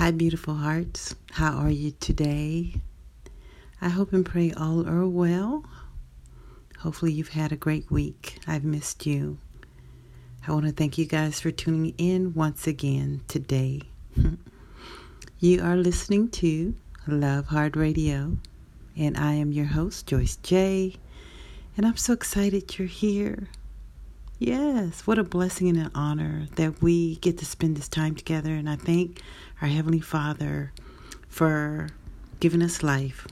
Hi, beautiful hearts. How are you today? I hope and pray all are well. Hopefully, you've had a great week. I've missed you. I want to thank you guys for tuning in once again today. you are listening to Love Heart Radio, and I am your host, Joyce J. And I'm so excited you're here. Yes, what a blessing and an honor that we get to spend this time together. And I thank our Heavenly Father for giving us life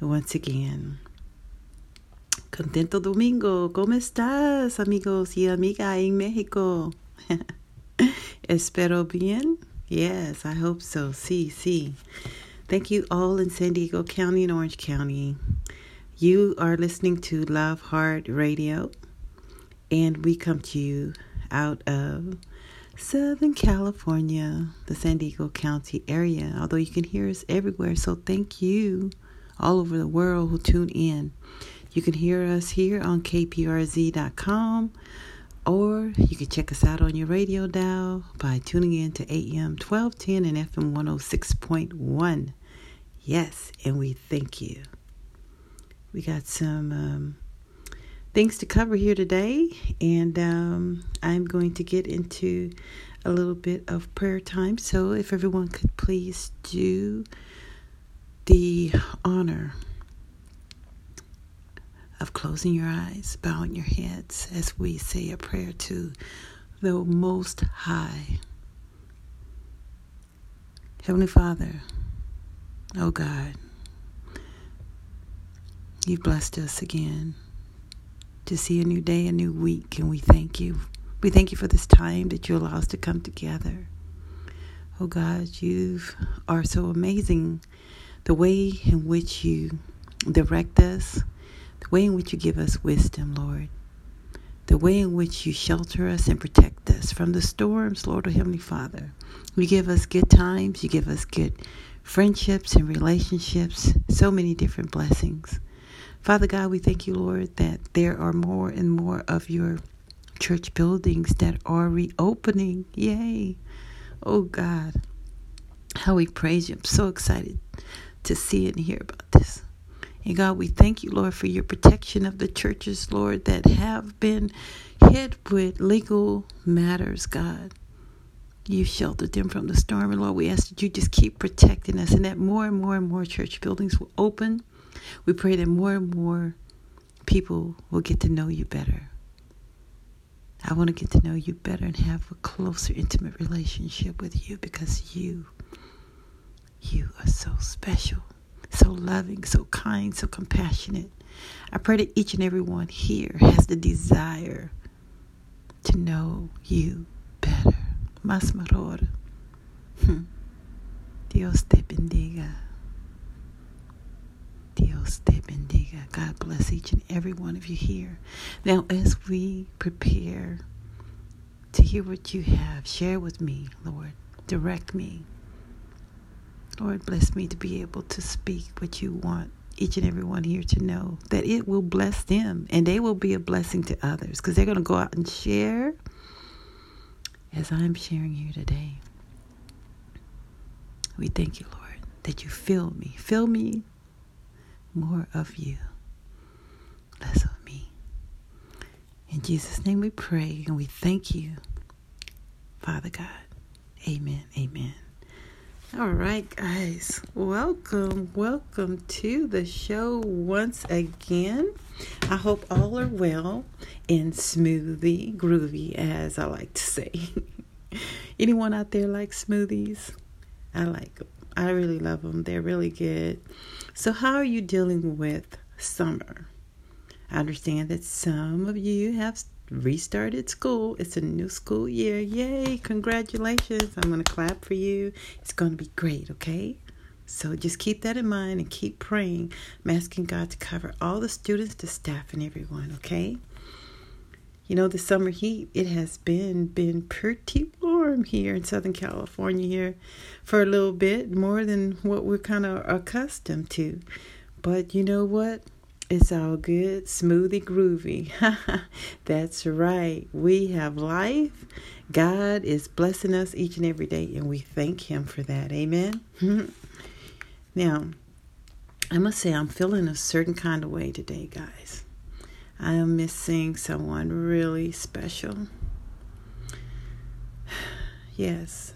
once again. Contento Domingo, ¿cómo estás, amigos y amigas en México? Espero bien? Yes, I hope so. Sí, sí. Thank you all in San Diego County and Orange County. You are listening to Love Heart Radio and we come to you out of Southern California, the San Diego County area. Although you can hear us everywhere, so thank you all over the world who tune in. You can hear us here on kprz.com or you can check us out on your radio dial by tuning in to AM 1210 and FM 106.1. Yes, and we thank you. We got some um, things to cover here today, and um, I'm going to get into a little bit of prayer time. So, if everyone could please do the honor of closing your eyes, bowing your heads as we say a prayer to the Most High. Heavenly Father, oh God, you've blessed us again to see a new day, a new week, and we thank you. We thank you for this time that you allow us to come together. Oh God, you are so amazing. The way in which you direct us, the way in which you give us wisdom, Lord, the way in which you shelter us and protect us from the storms, Lord, oh Heavenly Father. You give us good times, you give us good friendships and relationships, so many different blessings. Father God, we thank you, Lord, that there are more and more of your church buildings that are reopening. Yay. Oh God, how we praise you. I'm so excited to see and hear about this. And God, we thank you, Lord, for your protection of the churches, Lord, that have been hit with legal matters, God. You sheltered them from the storm. And Lord, we ask that you just keep protecting us and that more and more and more church buildings will open we pray that more and more people will get to know you better. I want to get to know you better and have a closer, intimate relationship with you because you, you are so special, so loving, so kind, so compassionate. I pray that each and every one here has the desire to know you better. Más mejor. Hmm. Dios te bendiga. Dios bendiga. God bless each and every one of you here. Now, as we prepare to hear what you have, share with me, Lord. Direct me. Lord, bless me to be able to speak what you want each and every one here to know that it will bless them and they will be a blessing to others because they're going to go out and share as I'm sharing here today. We thank you, Lord, that you fill me. Fill me more of you, less of me. In Jesus' name we pray and we thank you, Father God. Amen. Amen. All right, guys. Welcome, welcome to the show once again. I hope all are well and smoothie, groovy, as I like to say. Anyone out there like smoothies? I like them. I really love them. They're really good. So, how are you dealing with summer? I understand that some of you have restarted school. It's a new school year. Yay! Congratulations. I'm going to clap for you. It's going to be great, okay? So just keep that in mind and keep praying. I'm asking God to cover all the students, the staff, and everyone, okay? You know, the summer heat, it has been been pretty warm here in Southern California here for a little bit, more than what we're kind of accustomed to. But you know what? It's all good, smoothie, groovy. That's right. We have life. God is blessing us each and every day, and we thank Him for that. Amen. now, I must say, I'm feeling a certain kind of way today, guys. I am missing someone really special. Yes.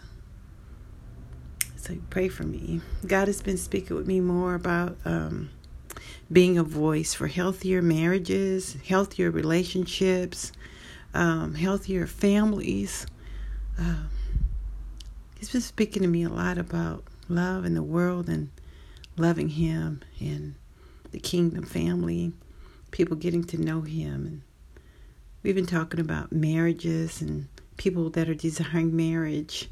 So pray for me. God has been speaking with me more about. Um, being a voice for healthier marriages, healthier relationships, um, healthier families. Uh, he's been speaking to me a lot about love in the world and loving Him and the kingdom family, people getting to know Him. And we've been talking about marriages and people that are desiring marriage.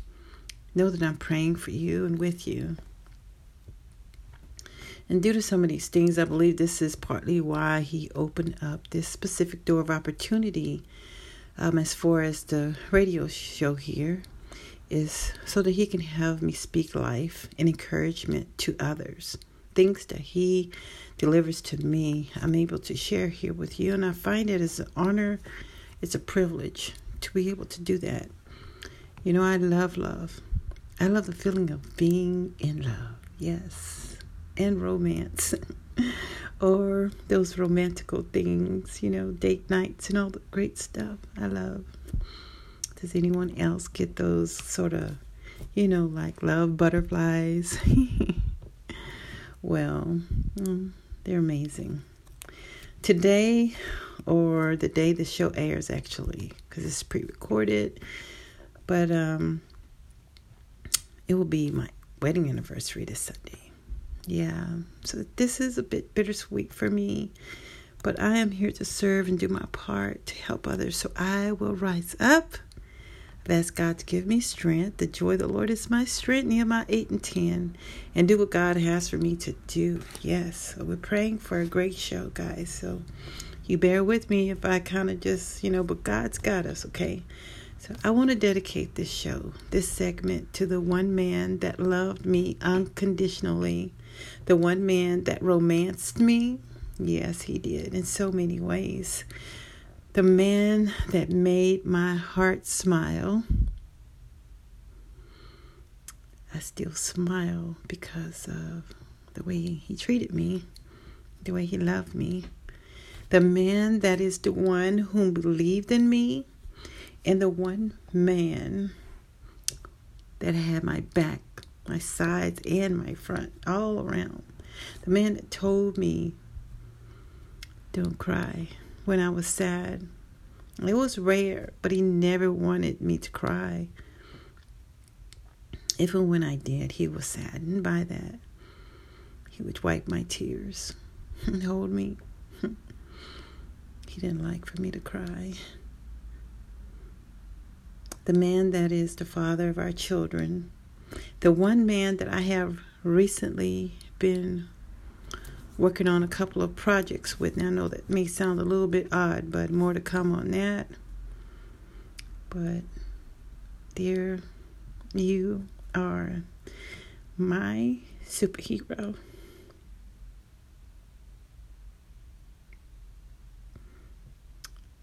Know that I'm praying for you and with you. And due to some of these things, I believe this is partly why he opened up this specific door of opportunity um, as far as the radio show here is so that he can have me speak life and encouragement to others. Things that he delivers to me, I'm able to share here with you. And I find it as an honor, it's a privilege to be able to do that. You know, I love love. I love the feeling of being in love. Yes and romance or those romantical things, you know, date nights and all the great stuff I love. Does anyone else get those sort of, you know, like love butterflies? well, mm, they're amazing. Today, or the day the show airs, actually, because it's pre recorded, but um, it will be my wedding anniversary this Sunday. Yeah, so this is a bit bittersweet for me, but I am here to serve and do my part to help others. So I will rise up. Asked God to give me strength. The joy of the Lord is my strength, Nehemiah 8 and 10, and do what God has for me to do. Yes, so we're praying for a great show, guys. So you bear with me if I kind of just, you know, but God's got us, okay? So I want to dedicate this show, this segment, to the one man that loved me unconditionally the one man that romanced me, yes, he did in so many ways. The man that made my heart smile. I still smile because of the way he treated me, the way he loved me. The man that is the one who believed in me, and the one man that had my back my sides and my front, all around. The man that told me, don't cry when I was sad. It was rare, but he never wanted me to cry. Even when I did, he was saddened by that. He would wipe my tears and hold me. he didn't like for me to cry. The man that is the father of our children the one man that I have recently been working on a couple of projects with. Now, I know that may sound a little bit odd, but more to come on that. But, dear, you are my superhero.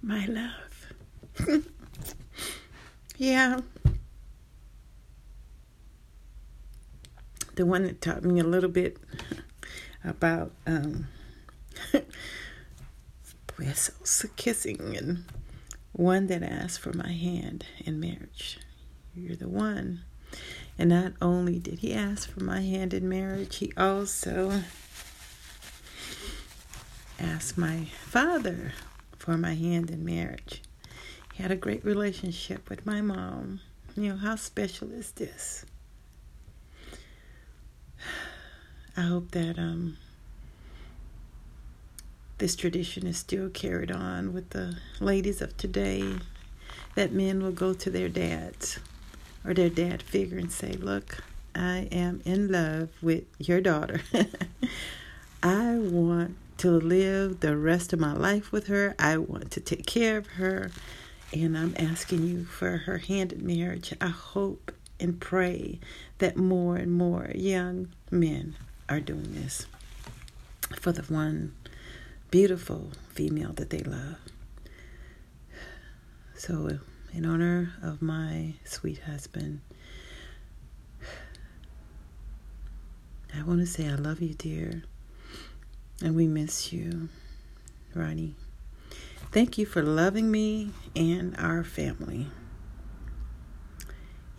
My love. yeah. the one that taught me a little bit about um, kissing, and one that asked for my hand in marriage. You're the one. And not only did he ask for my hand in marriage, he also asked my father for my hand in marriage. He had a great relationship with my mom. You know, how special is this? I hope that um, this tradition is still carried on with the ladies of today. That men will go to their dads or their dad figure and say, Look, I am in love with your daughter. I want to live the rest of my life with her. I want to take care of her. And I'm asking you for her hand in marriage. I hope and pray that more and more young men are doing this for the one beautiful female that they love. So, in honor of my sweet husband, I want to say I love you, dear, and we miss you, Ronnie. Thank you for loving me and our family.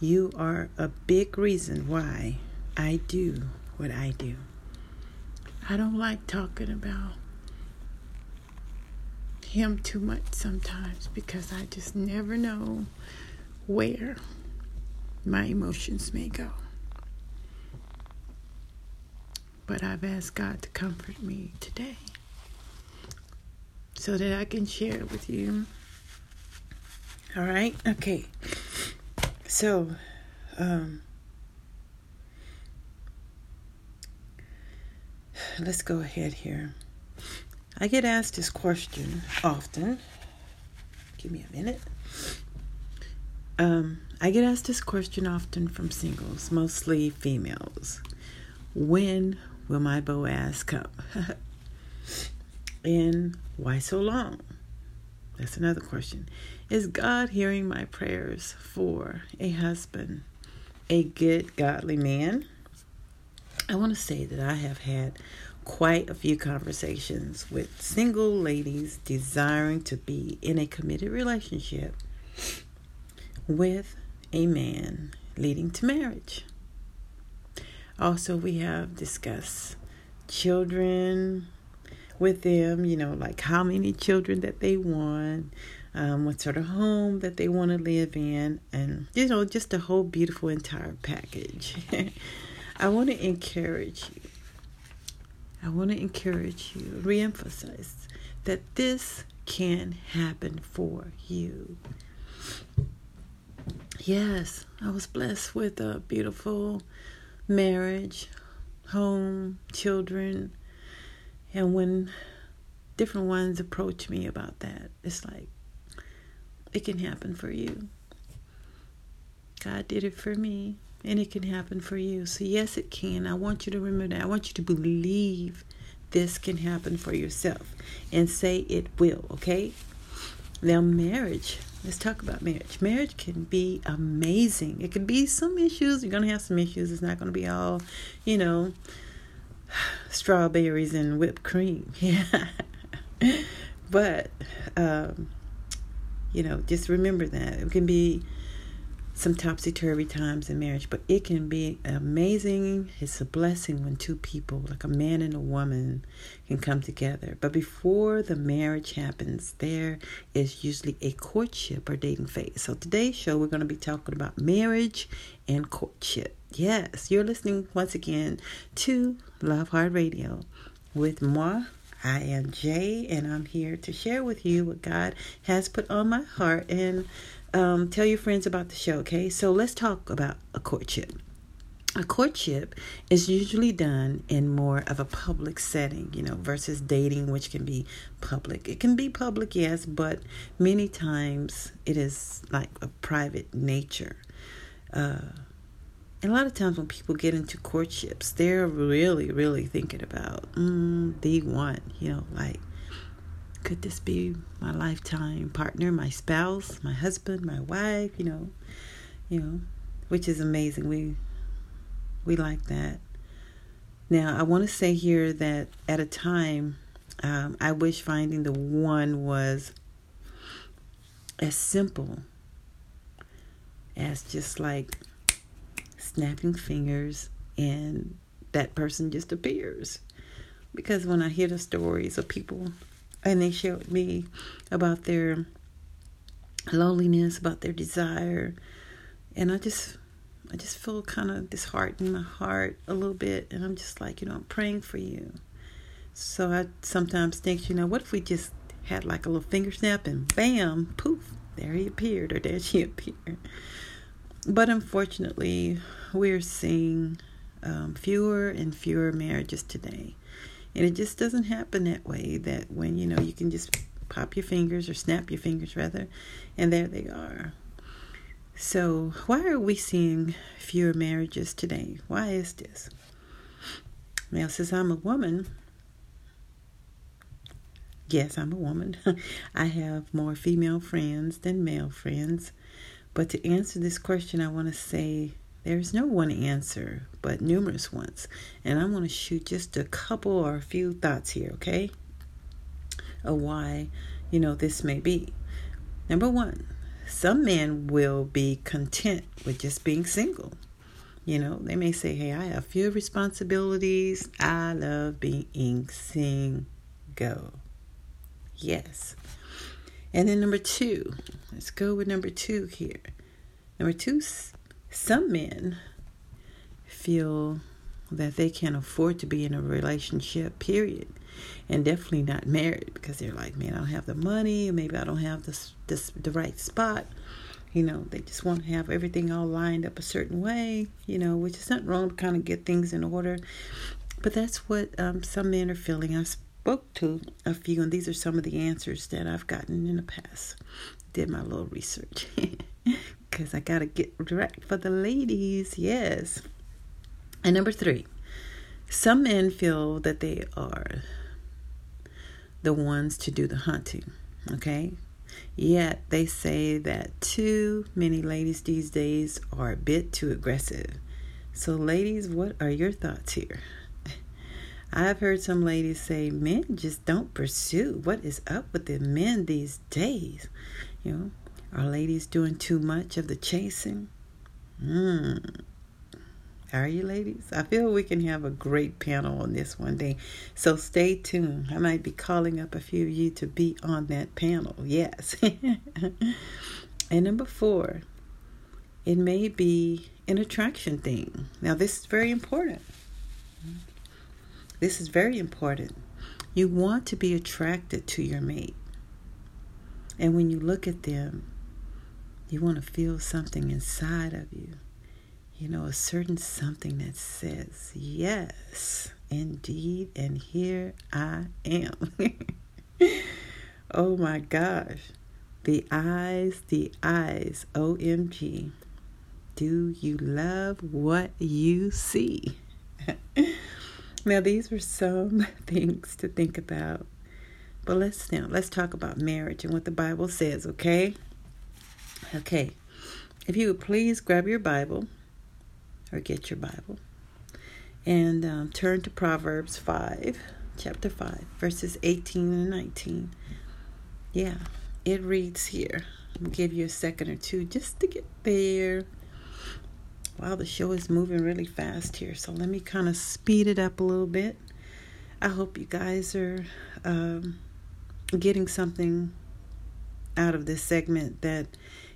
You are a big reason why I do what I do. I don't like talking about him too much sometimes because I just never know where my emotions may go. But I've asked God to comfort me today so that I can share it with you. All right? Okay. So, um, let's go ahead here. I get asked this question often. Give me a minute. Um, I get asked this question often from singles, mostly females. When will my Boaz come? and why so long? That's another question. Is God hearing my prayers for a husband, a good, godly man? I want to say that I have had quite a few conversations with single ladies desiring to be in a committed relationship with a man leading to marriage. Also, we have discussed children with them, you know, like how many children that they want, um, what sort of home that they want to live in, and, you know, just a whole beautiful entire package. I want to encourage you I want to encourage you, reemphasize that this can happen for you. Yes, I was blessed with a beautiful marriage, home, children. And when different ones approach me about that, it's like, it can happen for you. God did it for me and it can happen for you. So, yes, it can. I want you to remember that. I want you to believe this can happen for yourself and say it will, okay? Now, marriage. Let's talk about marriage. Marriage can be amazing. It can be some issues. You're going to have some issues. It's not going to be all, you know, strawberries and whipped cream. Yeah. but, um, you know, just remember that. It can be some topsy turvy times in marriage, but it can be amazing. It's a blessing when two people, like a man and a woman, can come together. But before the marriage happens, there is usually a courtship or dating phase. So today's show, we're going to be talking about marriage and courtship. Yes, you're listening once again to Love Heart Radio with moi. I am Jay, and I'm here to share with you what God has put on my heart and um, tell your friends about the show, okay? So let's talk about a courtship. A courtship is usually done in more of a public setting, you know, versus dating, which can be public. It can be public, yes, but many times it is like a private nature. Uh, and a lot of times when people get into courtships, they're really, really thinking about mm, the one, you know, like could this be my lifetime partner, my spouse, my husband, my wife, you know, you know, which is amazing. We we like that. Now, I want to say here that at a time, um, I wish finding the one was as simple as just like snapping fingers and that person just appears. Because when I hear the stories of people and they shared with me about their loneliness, about their desire, and I just I just feel kind of disheartened in my heart a little bit, and I'm just like, you know, I'm praying for you. So I sometimes think, you know, what if we just had like a little finger snap and bam, poof, there he appeared or there she appeared. But unfortunately, we're seeing um, fewer and fewer marriages today. And it just doesn't happen that way that when, you know, you can just pop your fingers or snap your fingers rather, and there they are. So, why are we seeing fewer marriages today? Why is this? Now, since I'm a woman, Yes, I'm a woman. I have more female friends than male friends. But to answer this question, I want to say there's no one answer, but numerous ones. And I want to shoot just a couple or a few thoughts here, okay? Of why, you know, this may be. Number one, some men will be content with just being single. You know, they may say, hey, I have few responsibilities. I love being single. Yes. And then number two, let's go with number two here. Number two, some men feel that they can't afford to be in a relationship, period. And definitely not married because they're like, man, I don't have the money, maybe I don't have this, this the right spot. You know, they just want to have everything all lined up a certain way, you know, which is not wrong to kind of get things in order. But that's what um, some men are feeling. I spoke to a few, and these are some of the answers that I've gotten in the past. Did my little research because I got to get direct for the ladies. Yes. And number three, some men feel that they are the ones to do the hunting. Okay. Yet they say that too many ladies these days are a bit too aggressive. So, ladies, what are your thoughts here? I've heard some ladies say men just don't pursue. What is up with the men these days? You know, are ladies doing too much of the chasing? Hmm. Are you ladies? I feel we can have a great panel on this one day. So stay tuned. I might be calling up a few of you to be on that panel. Yes. and number four, it may be an attraction thing. Now, this is very important. This is very important. You want to be attracted to your mate. And when you look at them, you want to feel something inside of you. You know, a certain something that says, Yes, indeed, and here I am. oh my gosh. The eyes, the eyes, OMG. Do you love what you see? Now, these were some things to think about. But let's now let's talk about marriage and what the Bible says, okay? Okay. If you would please grab your Bible or get your Bible and um, turn to Proverbs 5, chapter 5, verses 18 and 19. Yeah, it reads here. I'll give you a second or two just to get there. Wow, the show is moving really fast here, so let me kind of speed it up a little bit. I hope you guys are um, getting something out of this segment that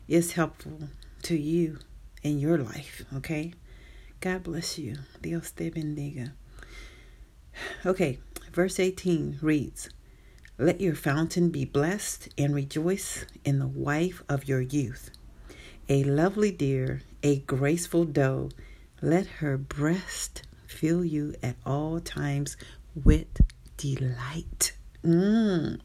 is helpful to you in your life, okay? God bless you. Dios te bendiga. Okay, verse 18 reads Let your fountain be blessed and rejoice in the wife of your youth a lovely deer, a graceful doe, let her breast fill you at all times with delight. Mm.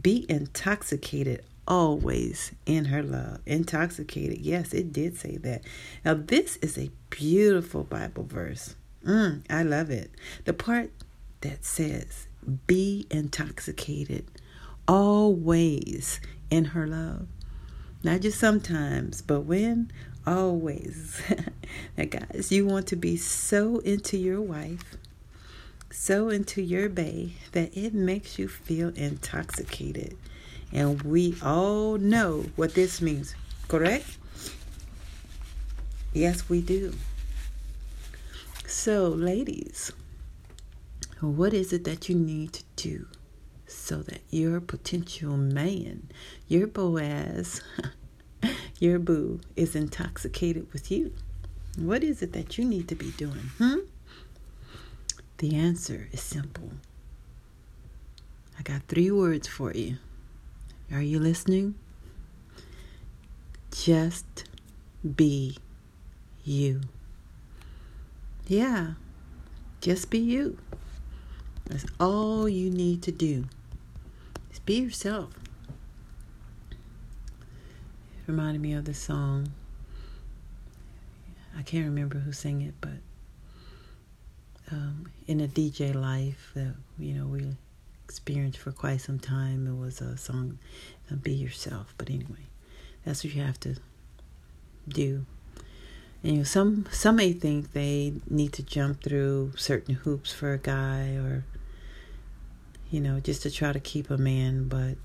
Be intoxicated always in her love. Intoxicated. Yes, it did say that. Now, this is a beautiful Bible verse. Mm, I love it. The part that says, Be intoxicated always in her love. Not just sometimes, but when? Always. now, guys, you want to be so into your wife, so into your bae, that it makes you feel intoxicated. And we all know what this means, correct? Yes, we do. So, ladies, what is it that you need to do so that your potential man, your Boaz, your boo, is intoxicated with you. What is it that you need to be doing? Hmm? The answer is simple. I got three words for you. Are you listening? Just be you. Yeah, just be you. That's all you need to do. Just be yourself. It reminded me of the song. I can't remember who sang it, but um, in a DJ life, uh, you know, we for quite some time. It was a song, uh, Be Yourself. But anyway, that's what you have to do. And, you know, some some may think they need to jump through certain hoops for a guy or you know, just to try to keep a man, but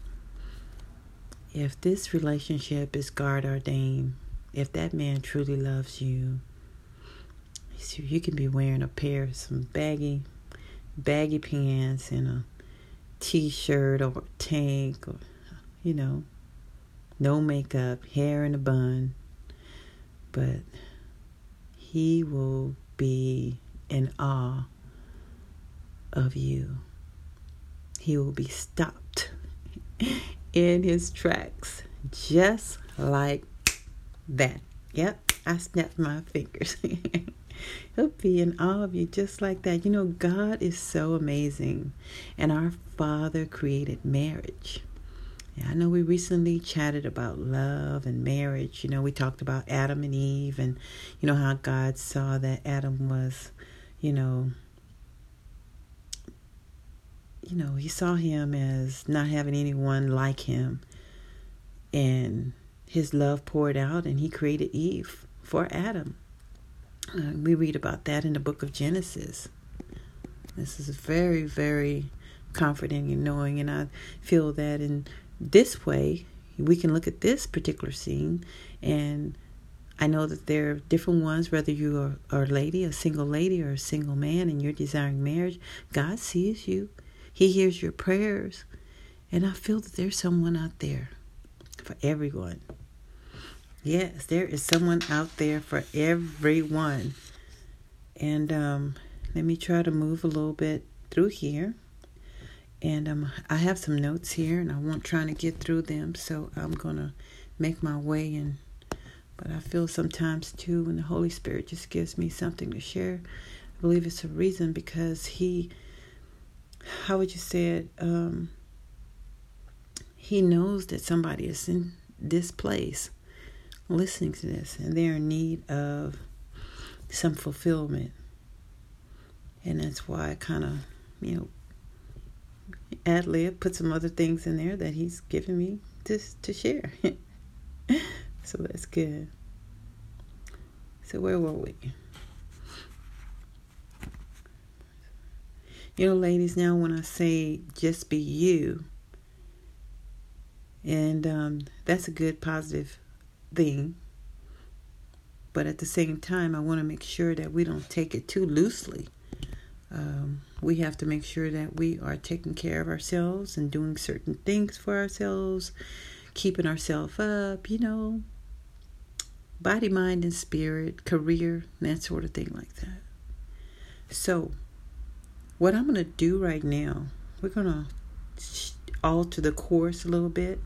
if this relationship is God ordained, if that man truly loves you, you can be wearing a pair of some baggy, baggy pants and a t-shirt or tank or, you know, no makeup, hair in a bun, but he will be in awe of you. He will be stopped in his tracks just like that. Yep, I snapped my fingers. He'll be in awe of you just like that. You know, God is so amazing. And our Father created marriage. Yeah, I know we recently chatted about love and marriage. You know, we talked about Adam and Eve and, you know, how God saw that Adam was, you know, you know, he saw him as not having anyone like him. And his love poured out, and he created Eve for Adam. Uh, we read about that in the book of Genesis. This is very, very comforting and knowing, and I feel that in this way, we can look at this particular scene, and I know that there are different ones, whether you are, are a lady, a single lady, or a single man, and you're desiring marriage. God sees you, He hears your prayers, and I feel that there's someone out there for everyone. Yes, there is someone out there for everyone. And um, let me try to move a little bit through here. And um, I have some notes here, and I want trying to get through them, so I'm gonna make my way. And but I feel sometimes too, when the Holy Spirit just gives me something to share, I believe it's a reason because He, how would you say it? Um, he knows that somebody is in this place listening to this and they're in need of some fulfillment. And that's why I kind of, you know, ad lib, put some other things in there that he's given me to, to share. so that's good. So, where were we? You know, ladies, now when I say just be you, and um, that's a good positive thing. But at the same time, I want to make sure that we don't take it too loosely. Um, we have to make sure that we are taking care of ourselves and doing certain things for ourselves, keeping ourselves up, you know, body, mind, and spirit, career, that sort of thing like that. So, what I'm going to do right now, we're going to alter the course a little bit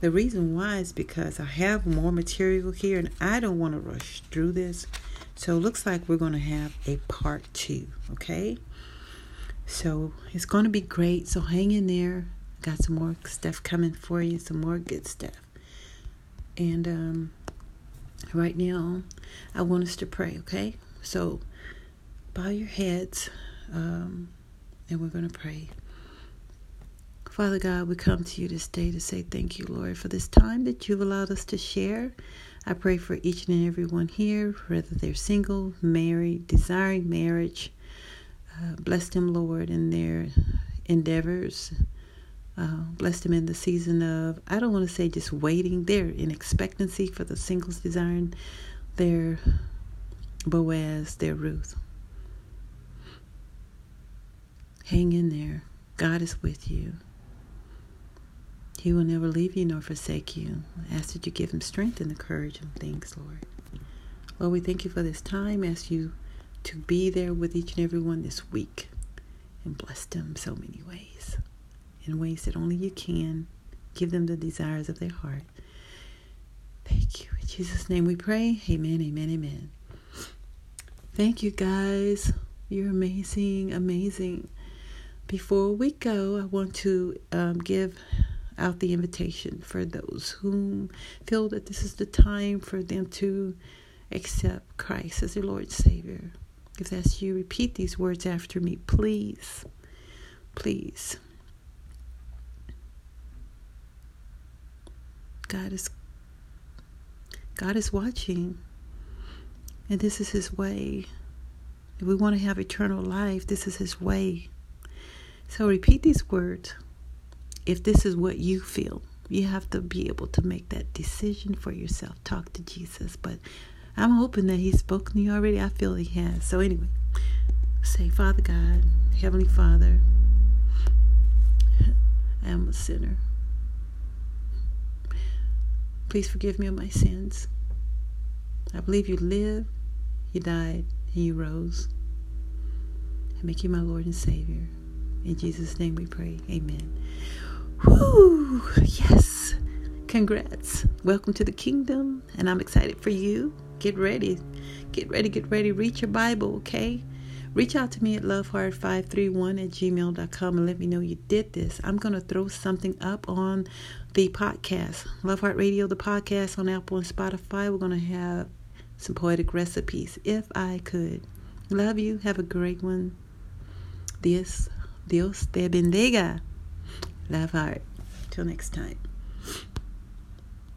the reason why is because I have more material here and I don't want to rush through this. So it looks like we're going to have a part two, okay? So it's going to be great. So hang in there. Got some more stuff coming for you, some more good stuff. And um, right now, I want us to pray, okay? So bow your heads um, and we're going to pray. Father God, we come to you this day to say thank you, Lord, for this time that you've allowed us to share. I pray for each and every one here, whether they're single, married, desiring marriage. Uh, bless them, Lord, in their endeavors. Uh, bless them in the season of, I don't want to say just waiting, they're in expectancy for the singles desiring their Boaz, their Ruth. Hang in there. God is with you. He will never leave you nor forsake you. I ask that you give him strength and the courage and things, Lord. Lord, we thank you for this time. ask you to be there with each and every one this week and bless them so many ways. In ways that only you can. Give them the desires of their heart. Thank you. In Jesus' name we pray. Amen, amen, amen. Thank you, guys. You're amazing, amazing. Before we go, I want to um, give out the invitation for those whom feel that this is the time for them to accept Christ as their Lord Savior. If that's you, repeat these words after me, please. Please. God is God is watching. And this is his way. If we want to have eternal life, this is his way. So repeat these words. If this is what you feel, you have to be able to make that decision for yourself. Talk to Jesus. But I'm hoping that he's spoken to you already. I feel he has. So anyway, say, Father God, Heavenly Father, I am a sinner. Please forgive me of my sins. I believe you lived, you died, and you rose. I make you my Lord and Savior. In Jesus' name we pray. Amen. Whoo! Yes. Congrats. Welcome to the kingdom. And I'm excited for you. Get ready. Get ready, get ready. Read your Bible, okay? Reach out to me at loveheart531 at gmail.com and let me know you did this. I'm going to throw something up on the podcast, Love Heart Radio, the podcast on Apple and Spotify. We're going to have some poetic recipes if I could. Love you. Have a great one. Dios, Dios te bendiga. Love Heart. Till next time.